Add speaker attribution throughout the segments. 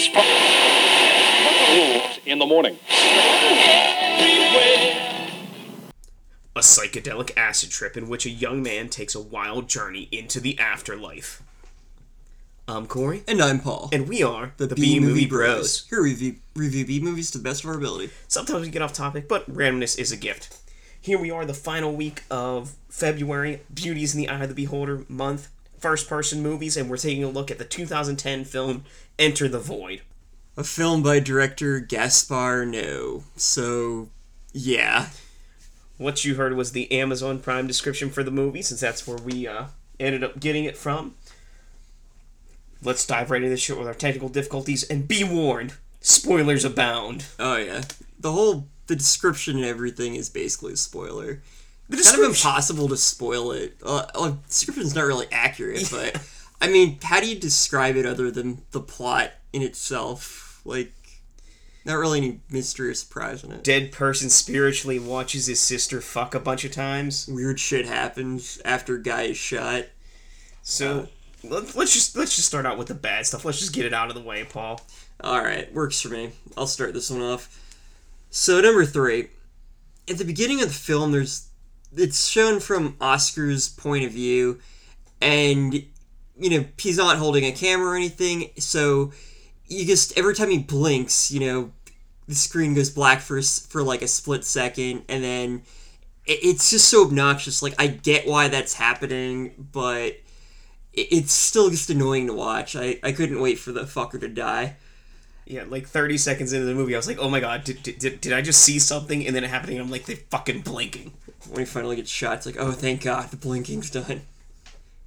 Speaker 1: police
Speaker 2: in the morning.
Speaker 3: A psychedelic acid trip in which a young man takes a wild journey into the afterlife. I'm Corey,
Speaker 4: And I'm Paul.
Speaker 3: and we are
Speaker 4: the,
Speaker 3: B Movie Bros.
Speaker 4: Here we review, review B movies to the best of our ability.
Speaker 3: Sometimes we get off topic, but randomness is a gift. Here we are, the final week of February, Beauties in the Eye of the Beholder month, first person movies, and we're taking a look at the 2010 film Enter the Void.
Speaker 4: A film by director Gaspar Noé. So, yeah.
Speaker 3: What you heard was the Amazon Prime description for the movie, since that's where we uh, ended up getting it from. Let's dive right into this shit with our technical difficulties, and be warned, spoilers abound.
Speaker 4: Oh, yeah. The whole, the description and everything is basically a spoiler. It's kind of impossible to spoil it. Uh, uh, description's not really accurate, but, I mean, how do you describe it other than the plot in itself? Like, not really any mystery or surprise in it.
Speaker 3: dead person spiritually watches his sister fuck a bunch of times.
Speaker 4: Weird shit happens after guy is shot.
Speaker 3: So let, let's just let's just start out with the bad stuff. Let's just get it out of the way, Paul.
Speaker 4: All right, works for me. I'll start this one off. So number three, at the beginning of the film, there's it's shown from Oscar's point of view, and you know he's not holding a camera or anything. So you just every time he blinks, you know, the screen goes black for for like a split second, and then it, it's just so obnoxious. Like I get why that's happening, but it, it's still just annoying to watch. I I couldn't wait for the fucker to die.
Speaker 3: Yeah, like 30 seconds into the movie, I was like, oh my god, did, did, did, I just see something? And then it happening, and I'm like, they fucking blinking.
Speaker 4: When he finally gets shot, it's like, oh, thank God, the blinking's done.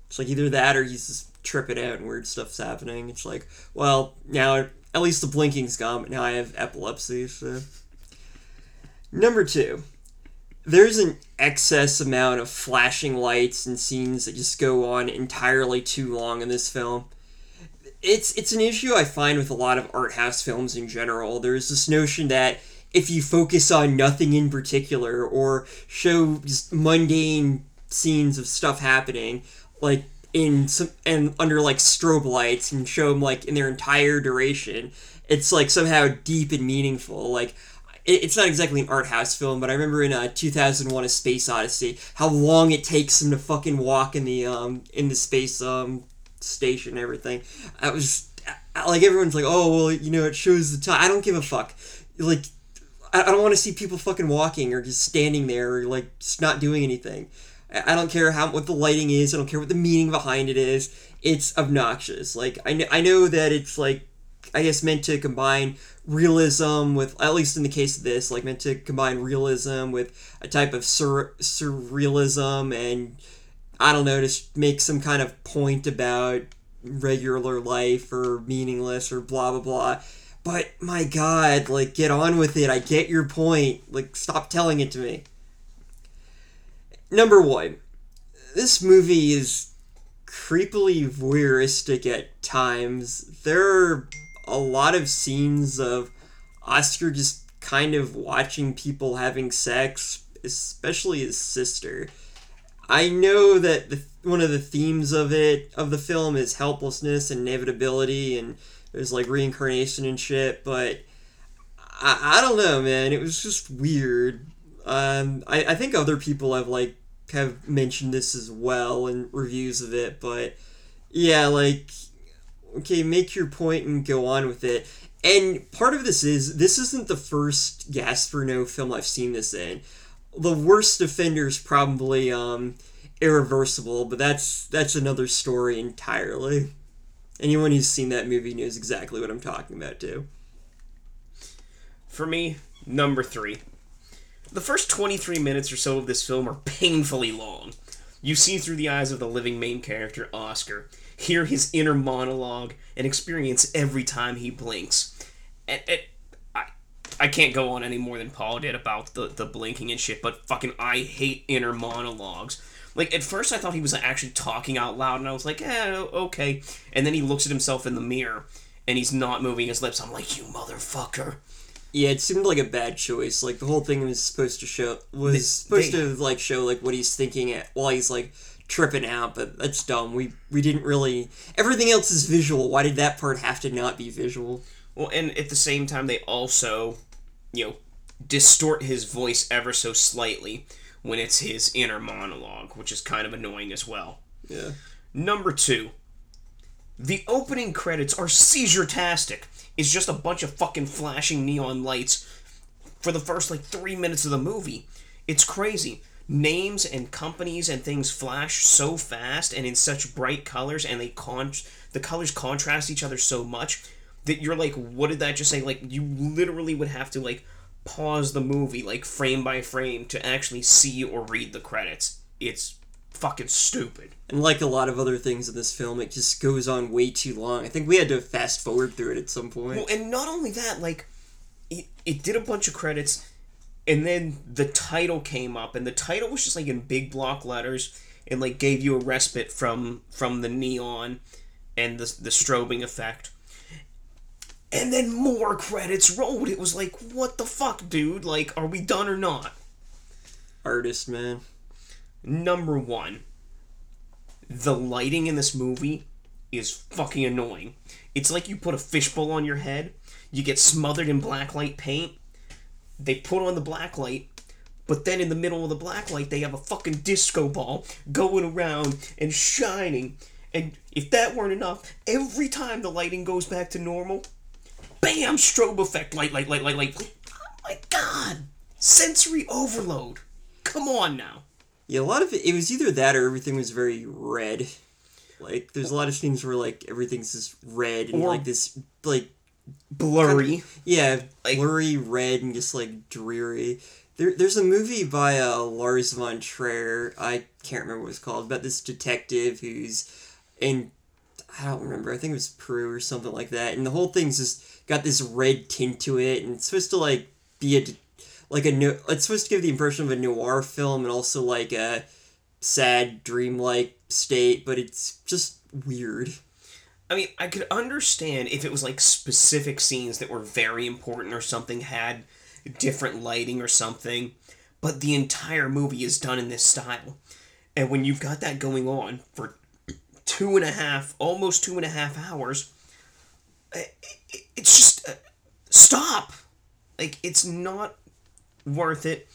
Speaker 4: It's like either that or he's just tripping out and weird stuff's happening. It's like, well, now at least the blinking's gone, but now I have epilepsy, so. Number two, there's an excess amount of flashing lights and scenes that just go on entirely too long in this film. It's it's an issue I find with a lot of art house films in general. There's this notion that if you focus on nothing in particular or show just mundane scenes of stuff happening, like in some and under like strobe lights and show them like in their entire duration, it's like somehow deep and meaningful. Like it's not exactly an art house film, but I remember in uh, 2001: A Space Odyssey how long it takes them to fucking walk in the um in the space um station and everything. I was like everyone's like, oh well, you know, it shows the time. I don't give a fuck. Like I, don't want to see people fucking walking or just standing there or like just not doing anything. I I don't care how what the lighting is. I don't care what the meaning behind it is. It's obnoxious. Like I know, I know that it's like I guess meant to combine realism with at least in the case of this, like meant to combine realism with a type of sur- surrealism and I don't know, just make some kind of point about regular life or meaningless or blah blah blah. But my god, like get on with it. I get your point. Like stop telling it to me. Number 1. This movie is creepily voyeuristic at times. There are a lot of scenes of Oscar just kind of watching people having sex, especially his sister. I know that the, one of the themes of it of the film is helplessness and inevitability, and there's like reincarnation and shit. But I, I don't know, man. It was just weird. Um, I, I think other people have like have mentioned this as well in reviews of it, but yeah, like okay, make your point and go on with it. And part of this is this isn't the first Gaspar Noé film I've seen this in. The worst offender is probably um, irreversible, but that's that's another story entirely. Anyone who's seen that movie knows exactly what I'm talking about too.
Speaker 3: For me, number three. The first 23 minutes or so of this film are painfully long. You see through the eyes of the living main character, Oscar, hear his inner monologue, and experience every time he blinks. And, and I, I can't go on any more than Paul did about the, the blinking and shit, but fucking I hate inner monologues. Like, at first I thought he was actually talking out loud, and I was like, eh, okay. And then he looks at himself in the mirror, and he's not moving his lips. I'm like, you motherfucker.
Speaker 4: Yeah, it seemed like a bad choice. Like the whole thing was supposed to show was
Speaker 3: They-
Speaker 4: supposed
Speaker 3: they-
Speaker 4: to like show like what he's thinking at while he's like tripping out, but that's dumb. We we didn't really. Everything else is visual. Why did that part have to not be visual?
Speaker 3: Well, and at the same time, they also, you know, distort his voice ever so slightly when it's his inner monologue, which is kind of annoying as well.
Speaker 4: Yeah.
Speaker 3: Number two, the opening credits are seizure-tastic. It's just a bunch of fucking flashing neon lights for the first like three minutes of the movie. It's crazy. Names and companies and things flash so fast and in such bright colors, and they con the colors contrast each other so much that you're like, what did that just say? Like you literally would have to like pause the movie like frame by frame to actually see or read the credits. It's fucking stupid.
Speaker 4: And like a lot of other things in this film, it just goes on way too long. I think we had to fast forward through it at some point.
Speaker 3: Well, and not only that, like it, it did a bunch of credits and then the title came up and the title was just like in big block letters and like gave you a respite from from the neon and the the strobing effect. And then more credits rolled. It was like, what the fuck, dude? Like, are we done or not?
Speaker 4: Artist, man.
Speaker 3: Number one, the lighting in this movie is fucking annoying. It's like you put a fishbowl on your head, you get smothered in blacklight paint, they put on the blacklight, but then in the middle of the blacklight, they have a fucking disco ball going around and shining. And if that weren't enough, every time the lighting goes back to normal, bam, strobe effect, light, light, light, light, light. Oh my god! Sensory overload. Come on now.
Speaker 4: Yeah, a lot of it, it was either that or everything was very red. Like, there's a lot of scenes where, like, everything's just red and,
Speaker 3: Or-
Speaker 4: like, this, like,
Speaker 3: Blurry.
Speaker 4: yeah,
Speaker 3: Like-
Speaker 4: blurry red and just, like, dreary. There, there's a movie by uh, Lars von Trier, I can't remember what it's called, about this detective who's in, I don't remember, I think it was Peru or something like that, and the whole thing's just got this red tint to it, and it's supposed to, like, be a, like a, no- it's supposed to give the impression of a noir film and also, like, a sad, dreamlike state, but it's just weird.
Speaker 3: I mean, I could understand if it was like specific scenes that were very important or something had different lighting or something, but the entire movie is done in this style. And when you've got that going on for two and a half, almost two and a half hours, it's just uh, stop. Like, it's not worth it.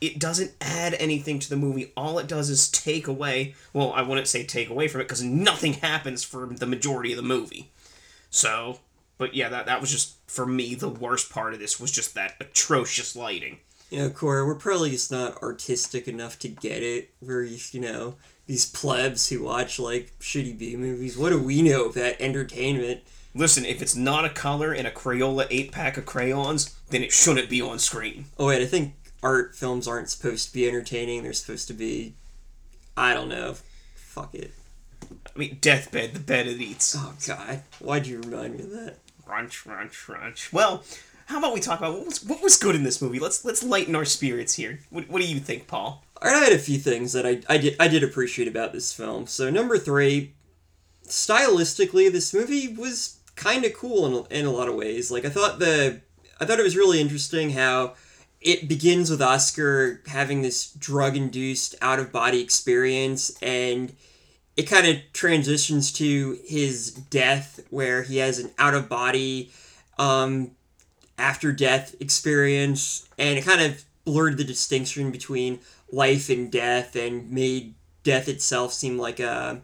Speaker 3: It doesn't add anything to the movie. All it does is take away. Well, I wouldn't say take away from it because nothing happens for the majority of the movie. So, but yeah, that that was just for me the worst part of this was just that atrocious lighting.
Speaker 4: You know, Corey, we're probably just not artistic enough to get it. We're, you know, these plebs who watch, like, shitty B movies. What do we know about entertainment?
Speaker 3: Listen, if it's not a color in a Crayola eight pack of crayons, then it shouldn't be on screen.
Speaker 4: Oh, wait, I think art films aren't supposed to be entertaining. They're supposed to be, I don't know. Fuck it.
Speaker 3: I mean, deathbed, the bed it eats.
Speaker 4: Oh, God. Why'd you remind me of that?
Speaker 3: Crunch, crunch, crunch. Well, how about we talk about what was, what was good in this movie? Let's let's lighten our spirits here. What, what do you think, Paul?
Speaker 4: I had a few things that I, I did I did appreciate about this film. So number three, stylistically, this movie was kind of cool in, in a lot of ways. Like I thought the I thought it was really interesting how it begins with Oscar having this drug induced out of body experience and it kind of transitions to his death where he has an out of body um, after death experience and it kind of blurred the distinction between life and death and made death itself seem like a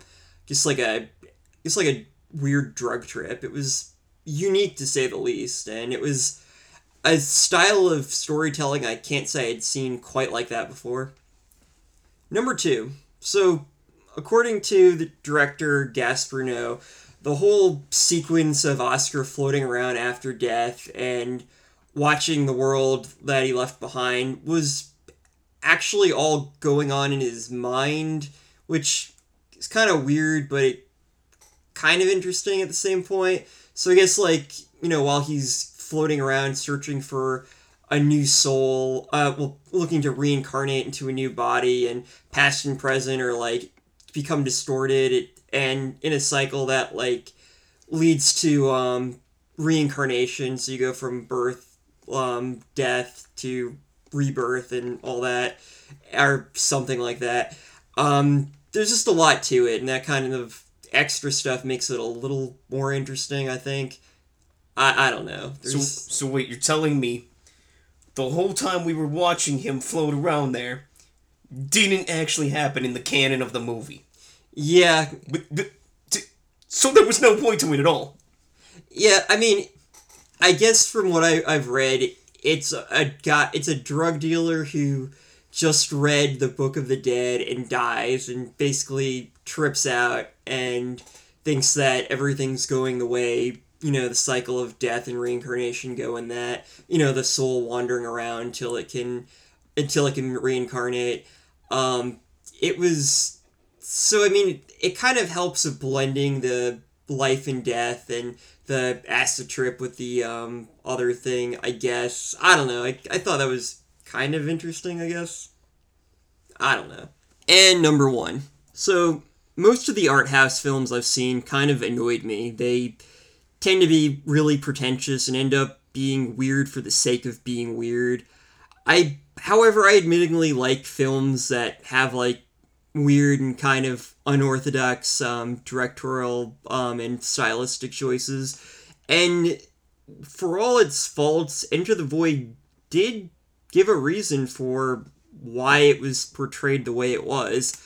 Speaker 4: just like a just like a weird drug trip. It was unique to say the least and it was a style of storytelling i can't say i'd seen quite like that before. Number two. So according to the director Gaspar Noé, the whole sequence of Oscar floating around after death and watching the world that he left behind was actually all going on in his mind, which is kind of weird, but it kind of interesting at the same point. So I guess like you know while he's floating around searching for a new soul, uh, well, looking to reincarnate into a new body, and past and present are like become distorted, it, and in a cycle that like leads to um, reincarnation. So you go from birth, um, death to rebirth, and all that, or something like that. Um, there's just a lot to it, and that kind of extra stuff makes it a little more interesting. I think. I I don't know.
Speaker 3: So, so wait, you're telling me the whole time we were watching him float around there didn't actually happen in the canon of the movie?
Speaker 4: Yeah,
Speaker 3: But, t- so there was no point to it at all.
Speaker 4: Yeah, I mean, I guess from what I, I've read, it's a guy, it's a drug dealer who just read the Book of the Dead and dies, and basically trips out and thinks that everything's going the way you know the cycle of death and reincarnation go, and that you know the soul wandering around until it can until it can reincarnate. Um, it was so I mean, it kind of helps of blending the life and death and the acid trip with the um, other thing, I guess. I don't know. I, I thought that was kind of interesting, I guess. I don't know. And number one. So, most of the art house films I've seen kind of annoyed me. They tend to be really pretentious and end up being weird for the sake of being weird. I, however, I admittingly like films that have like weird and kind of unorthodox um, directorial um, and stylistic choices. And for all its faults, Enter the Void did give a reason for why it was portrayed the way it was.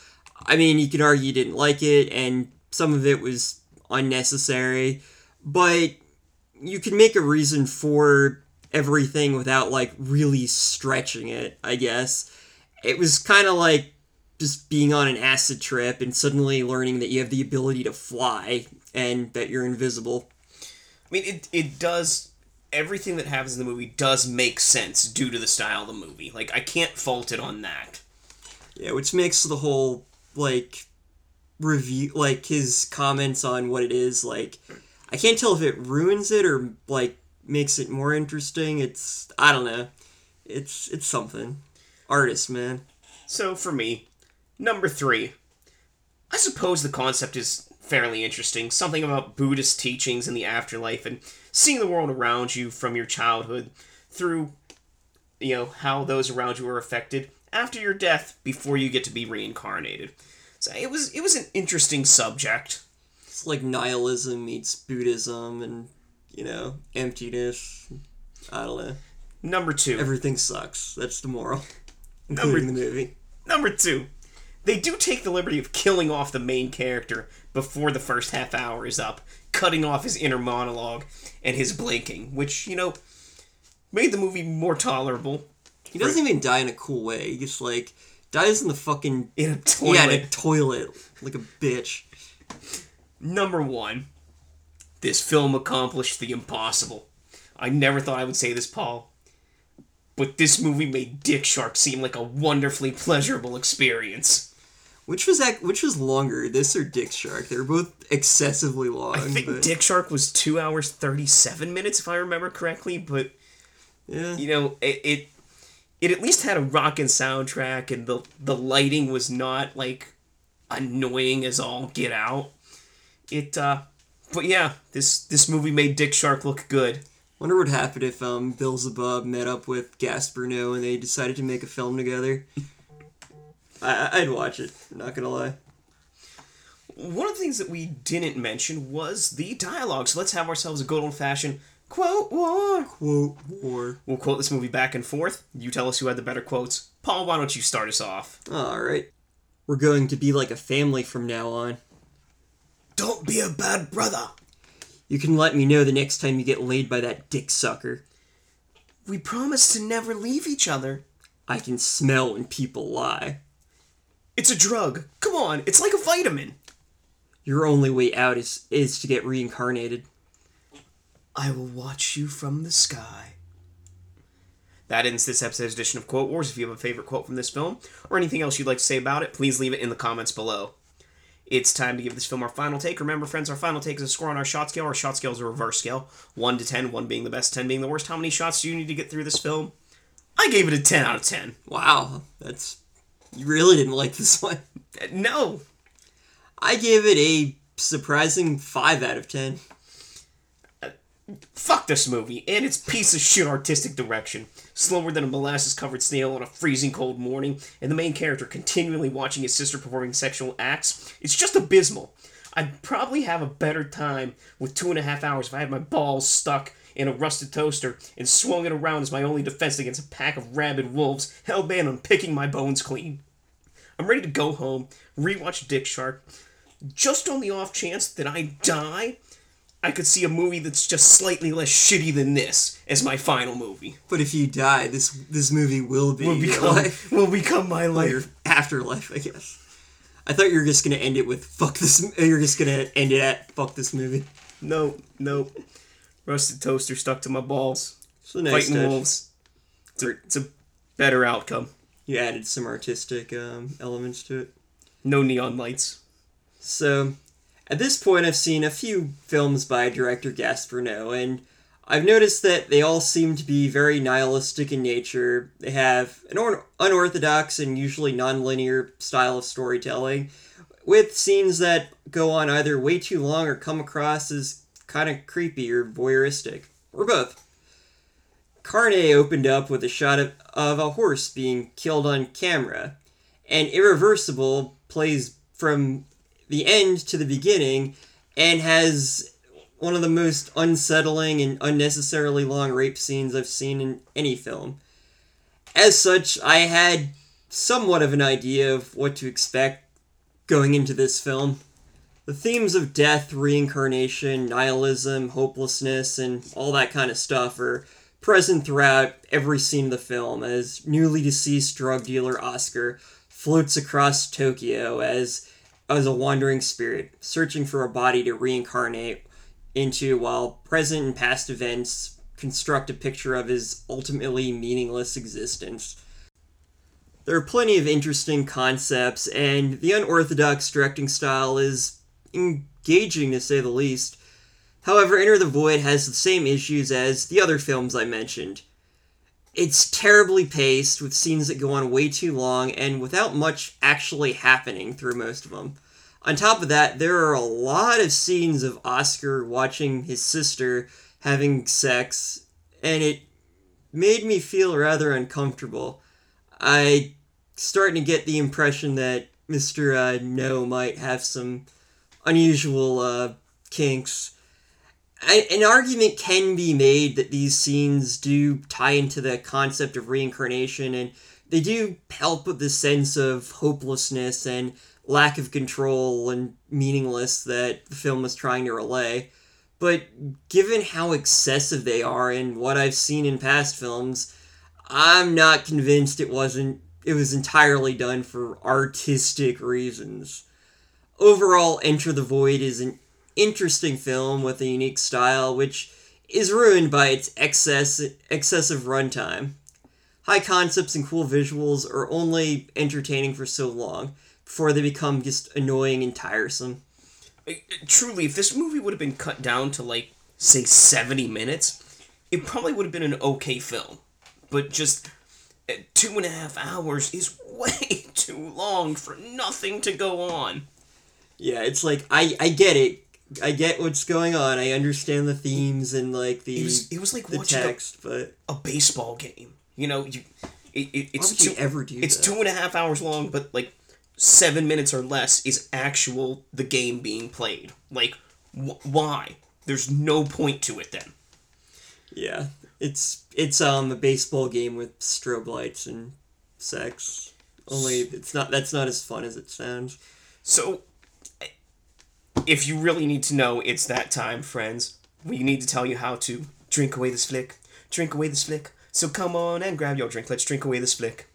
Speaker 4: I mean, you could argue you didn't like it, and some of it was unnecessary, but you can make a reason for everything without like really stretching it, I guess. It was kind of like just being on an acid trip and suddenly learning that you have the ability to fly and that you're invisible.
Speaker 3: I mean, it, it does. Everything that happens in the movie does make sense due to the style of the movie. Like, I can't fault it on that.
Speaker 4: Yeah, which makes the whole like review like his comments on what it is like I can't tell if it ruins it or like makes it more interesting. It's I don't know. It's it's something. Artist, man.
Speaker 3: So, for me, number three, I suppose the concept is fairly interesting. Something about Buddhist teachings in the afterlife and seeing the world around you from your childhood through, you know, how those around you are affected after your death before you get to be reincarnated. So it was it was an interesting subject.
Speaker 4: It's like nihilism meets Buddhism and you know, emptiness. I don't know.
Speaker 3: Number two.
Speaker 4: Everything sucks. That's the moral.
Speaker 3: Number-
Speaker 4: Including the movie.
Speaker 3: Number two, they do take the liberty of killing off the main character before the first half hour is up, cutting off his inner monologue and his blinking, which, you know, made the movie more tolerable.
Speaker 4: He doesn't even die in a cool way. He just like dies in the fucking
Speaker 3: In a toilet.
Speaker 4: yeah, in a toilet like a bitch.
Speaker 3: Number one, this film accomplished the impossible. I never thought I would say this, Paul, but this movie made Dick Shark seem like a wonderfully pleasurable experience.
Speaker 4: Which was ac- which was longer, this or Dick Shark? They were both excessively long.
Speaker 3: I think
Speaker 4: but,
Speaker 3: Dick Shark was two hours thirty-seven minutes, if I remember correctly, but
Speaker 4: yeah,
Speaker 3: you know, it, it it at least had a rockin' soundtrack, and the the lighting was not like annoying as all get out. It, uh, but yeah, this this movie made Dick Shark look good.
Speaker 4: wonder what happened if um Bill Zabub met up with Gaspar Noé and they decided to make a film together. I- I'd watch it. Not gonna lie.
Speaker 3: One of the things that we didn't mention was the dialogue. So let's have ourselves a good old fashioned quote war.
Speaker 4: Quote war.
Speaker 3: We'll quote this movie back and forth. You tell us who had the better quotes. Paul, why don't you start us off?
Speaker 4: All right. We're going to be like a family from now on.
Speaker 3: Don't be a bad brother.
Speaker 4: You can let me know the next time you get laid by that dick sucker.
Speaker 3: We promise to never leave each other.
Speaker 4: I can smell when people lie.
Speaker 3: It's a drug. Come on, it's like a vitamin.
Speaker 4: Your only way out is is to get reincarnated.
Speaker 3: I will watch you from the sky. That ends this episode's edition of Quote Wars. If you have a favorite quote from this film or anything else you'd like to say about it, please leave it in the comments below. It's time to give this film our final take. Remember, friends, our final take is a score on our shot scale. Our shot scale is a reverse scale 1 to 10, 1 being the best, 10 being the worst. How many shots do you need to get through this film? I gave it a 10 out of 10.
Speaker 4: Wow, that's you really didn't like this one.
Speaker 3: Uh, No,
Speaker 4: I gave it a surprising five out of ten.
Speaker 3: Fuck this movie and its piece of shit artistic direction. Slower than a molasses covered snail on a freezing cold morning, and the main character continually watching his sister performing sexual acts. It's just abysmal. I'd probably have a better time with two and a half hours if I had my balls stuck in a rusted toaster and swung it around as my only defense against a pack of rabid wolves hell bent on picking my bones clean. I'm ready to go home, rewatch Dick Shark. Just on the off chance that I die, I could see a movie that's just slightly less shitty than this as my final movie.
Speaker 4: But if you die, this this movie will be
Speaker 3: Will become
Speaker 4: life,
Speaker 3: will become my
Speaker 4: or your
Speaker 3: life.
Speaker 4: afterlife, I guess. I thought you were just gonna end it with "fuck this." You're just gonna end it at "fuck this movie."
Speaker 3: No, no. Rusted toaster stuck to my balls.
Speaker 4: A nice
Speaker 3: Fighting
Speaker 4: touch.
Speaker 3: wolves. It's a, it's a better outcome.
Speaker 4: You added some artistic um, elements to it.
Speaker 3: No neon lights.
Speaker 4: So, at this point, I've seen a few films by director Gaspar Noé, and I've noticed that they all seem to be very nihilistic in nature. They have an or- unorthodox and usually non-linear style of storytelling, with scenes that go on either way too long or come across as kind of creepy or voyeuristic, or both. Carne opened up with a shot of, of a horse being killed on camera, and Irreversible plays from the end to the beginning and has one of the most unsettling and unnecessarily long rape scenes I've seen in any film. As such, I had somewhat of an idea of what to expect going into this film. The themes of death, reincarnation, nihilism, hopelessness, and all that kind of stuff are present throughout every scene of the film as newly deceased drug dealer Oscar floats across Tokyo as as a wandering spirit, searching for a body to reincarnate into while present and past events construct a picture of his ultimately meaningless existence. There are plenty of interesting concepts, and the unorthodox directing style is engaging to say the least. However, Enter the Void has the same issues as the other films I mentioned. It's terribly paced, with scenes that go on way too long, and without much actually happening through most of them. On top of that, there are a lot of scenes of Oscar watching his sister having sex, and it made me feel rather uncomfortable. I starting to get the impression that Mr. Uh, no might have some unusual uh, kinks. I, an argument can be made that these scenes do tie into the concept of reincarnation and they do help with the sense of hopelessness and lack of control and meaningless that the film was trying to relay. But given how excessive they are and what I've seen in past films, I'm not convinced it wasn't it was entirely done for artistic reasons. Overall, Enter the Void is an interesting film with a unique style, which is ruined by its excess excessive runtime. High concepts and cool visuals are only entertaining for so long before they become just annoying and tiresome.
Speaker 3: Truly, if this movie would have been cut down to like say seventy minutes, it probably would have been an okay film. But just uh, two and a half hours is way too long for nothing to go on.
Speaker 4: Yeah, it's like I I get it. I get what's going on. I understand the themes and like the
Speaker 3: It was it was like
Speaker 4: the
Speaker 3: watching a,
Speaker 4: text, but
Speaker 3: a baseball game. You know, you it, it, it's
Speaker 4: would
Speaker 3: two,
Speaker 4: you ever do
Speaker 3: it's
Speaker 4: that?
Speaker 3: two and a half hours long, but like seven minutes or less is actual the game being played. Like, wh- why? There's no point to it then.
Speaker 4: Yeah, it's it's um a baseball game with strobe lights and sex. Only it's not that's not as fun as it sounds.
Speaker 3: So, if you really need to know, it's that time, friends. We need to tell you how to drink away this flick. Drink away this flick. So come on and grab your drink. Let's drink away this flick.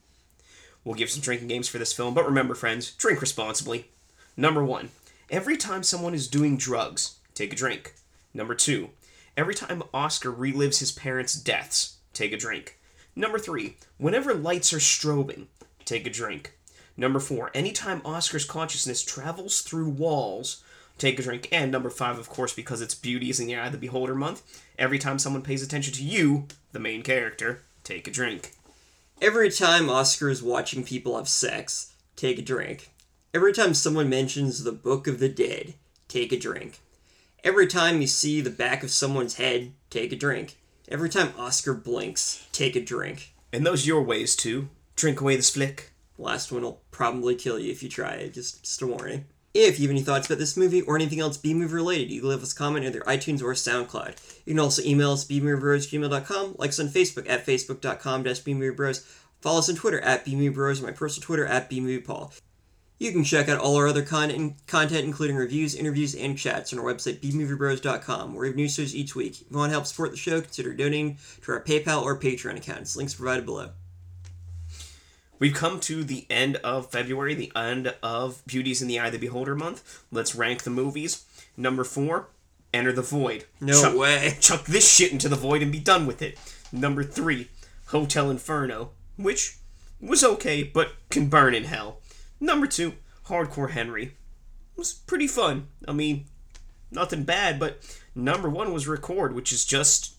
Speaker 3: We'll give some drinking games for this film, but remember, friends, drink responsibly. Number one, every time someone is doing drugs, take a drink. Number two, every time Oscar relives his parents' deaths, take a drink. Number three, whenever lights are strobing, take a drink. Number four, anytime Oscar's consciousness travels through walls, take a drink. And number five, of course, because it's Beauty is in the Eye of the Beholder month, every time someone pays attention to you, the main character, take a drink.
Speaker 4: Every time Oscar is watching people have sex, take a drink. Every time someone mentions the Book of the Dead, take a drink. Every time you see the back of someone's head, take a drink. Every time Oscar blinks, take a drink.
Speaker 3: And those your ways too. Drink away the flick.
Speaker 4: Last one will probably kill you if you try it. Just, just a warning. If you have any thoughts about this movie or anything else B movie related, you can leave us a comment either iTunes or SoundCloud. You can also email us bmoviebros@gmail.com, like us on Facebook at facebook.com bmoviebros, follow us on Twitter at bmoviebros, and my personal Twitter at bmoviepaul. You can check out all our other content, content including reviews, interviews, and chats on our website, bmoviebros.com, where we have new shows each week. If you want to help support the show, consider donating to our PayPal or Patreon accounts. Links provided below.
Speaker 3: We've come to the end of February, the end of Beauties in the Eye of the Beholder month. Let's rank the movies. Number four, Enter the Void.
Speaker 4: No
Speaker 3: chuck,
Speaker 4: way.
Speaker 3: Chuck this shit into the void and be done with it. Number three, Hotel Inferno, which was okay, but can burn in hell. Number two, Hardcore Henry. It was pretty fun. I mean, nothing bad, but number one was Record, which is just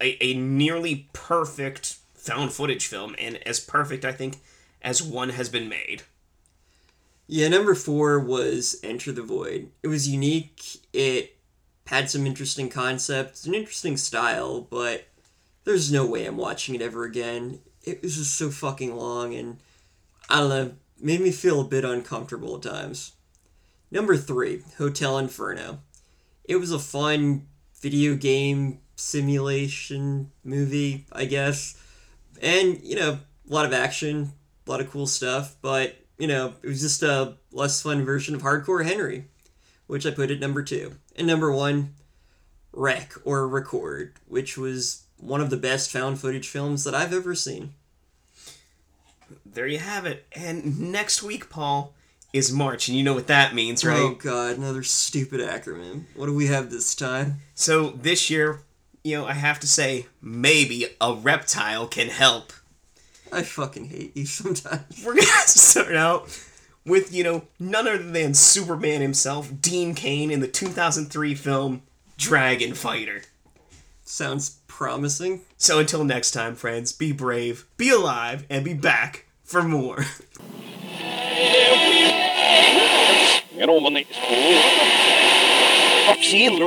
Speaker 3: a, a nearly perfect found footage film, and as perfect, I think, as one has been made.
Speaker 4: Yeah, number four was Enter the Void. It was unique. It had some interesting concepts, an interesting style, but there's no way I'm watching it ever again. It was just so fucking long, and I don't know, made me feel a bit uncomfortable at times. Number three, Hotel Inferno. It was a fun video game simulation movie, I guess. And, you know, a lot of action, a lot of cool stuff, but, you know, it was just a less fun version of Hardcore Henry, which I put at number two. And number one, Wreck or Record, which was one of the best found footage films that I've ever seen.
Speaker 3: There you have it. And next week, Paul, is March, and you know what that means, right?
Speaker 4: Oh god, another stupid acronym. What do we have this time?
Speaker 3: So this year, you know, I have to say, maybe a reptile can help.
Speaker 4: I fucking hate you sometimes.
Speaker 3: We're gonna start out with, you know, none other than Superman himself, Dean Cain, in the 2003 film Dragon Fighter.
Speaker 4: Sounds promising.
Speaker 3: So until next time, friends, be brave, be alive, and be back for more.
Speaker 1: Get on my knees. I've seen